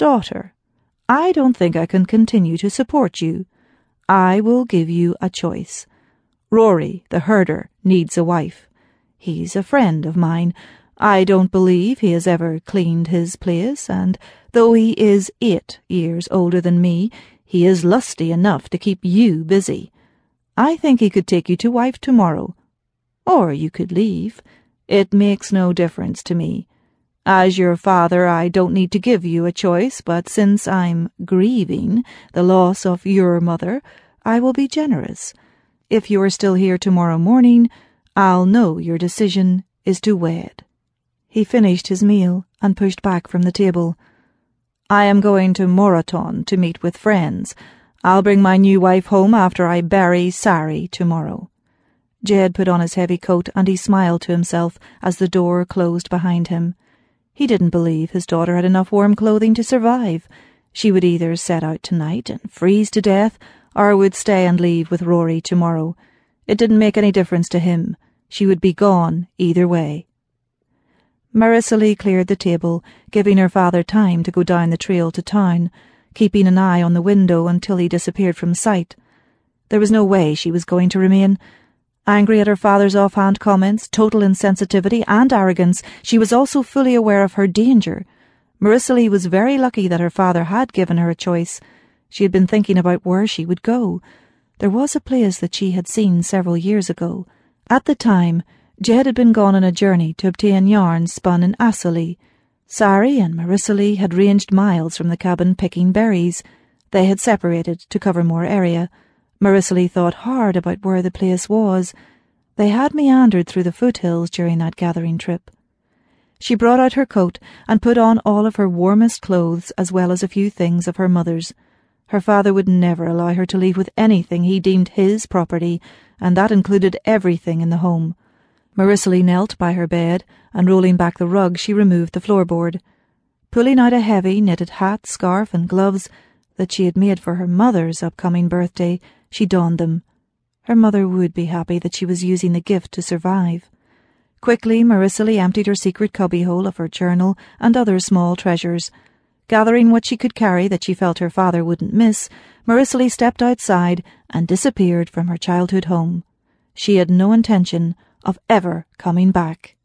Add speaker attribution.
Speaker 1: Daughter, I don't think I can continue to support you. I will give you a choice. Rory, the herder, needs a wife. He's a friend of mine. I don't believe he has ever cleaned his place, and though he is eight years older than me, he is lusty enough to keep you busy. I think he could take you to wife tomorrow. Or you could leave. It makes no difference to me. As your father, I don't need to give you a choice, but since I'm grieving the loss of your mother, I will be generous. If you are still here tomorrow morning, I'll know your decision is to wed. He finished his meal and pushed back from the table. I am going to Moreton to meet with friends. I'll bring my new wife home after I bury Sari tomorrow. Jed put on his heavy coat and he smiled to himself as the door closed behind him. He didn't believe his daughter had enough warm clothing to survive. She would either set out tonight and freeze to death, or would stay and leave with Rory tomorrow. It didn't make any difference to him. She would be gone either way. Marisily cleared the table, giving her father time to go down the trail to town, keeping an eye on the window until he disappeared from sight. There was no way she was going to remain. Angry at her father's offhand comments, total insensitivity, and arrogance, she was also fully aware of her danger. Marisily was very lucky that her father had given her a choice. She had been thinking about where she would go. There was a place that she had seen several years ago. At the time, Jed had been gone on a journey to obtain yarn spun in Assalee. Sari and Marisily had ranged miles from the cabin picking berries. They had separated to cover more area. Marisily thought hard about where the place was. They had meandered through the foothills during that gathering trip. She brought out her coat and put on all of her warmest clothes as well as a few things of her mother's. Her father would never allow her to leave with anything he deemed his property, and that included everything in the home. Marisily knelt by her bed, and rolling back the rug, she removed the floorboard. Pulling out a heavy knitted hat, scarf, and gloves that she had made for her mother's upcoming birthday, she donned them. Her mother would be happy that she was using the gift to survive. Quickly, Marisily emptied her secret cubbyhole of her journal and other small treasures. Gathering what she could carry that she felt her father wouldn't miss, Marisily stepped outside and disappeared from her childhood home. She had no intention of ever coming back.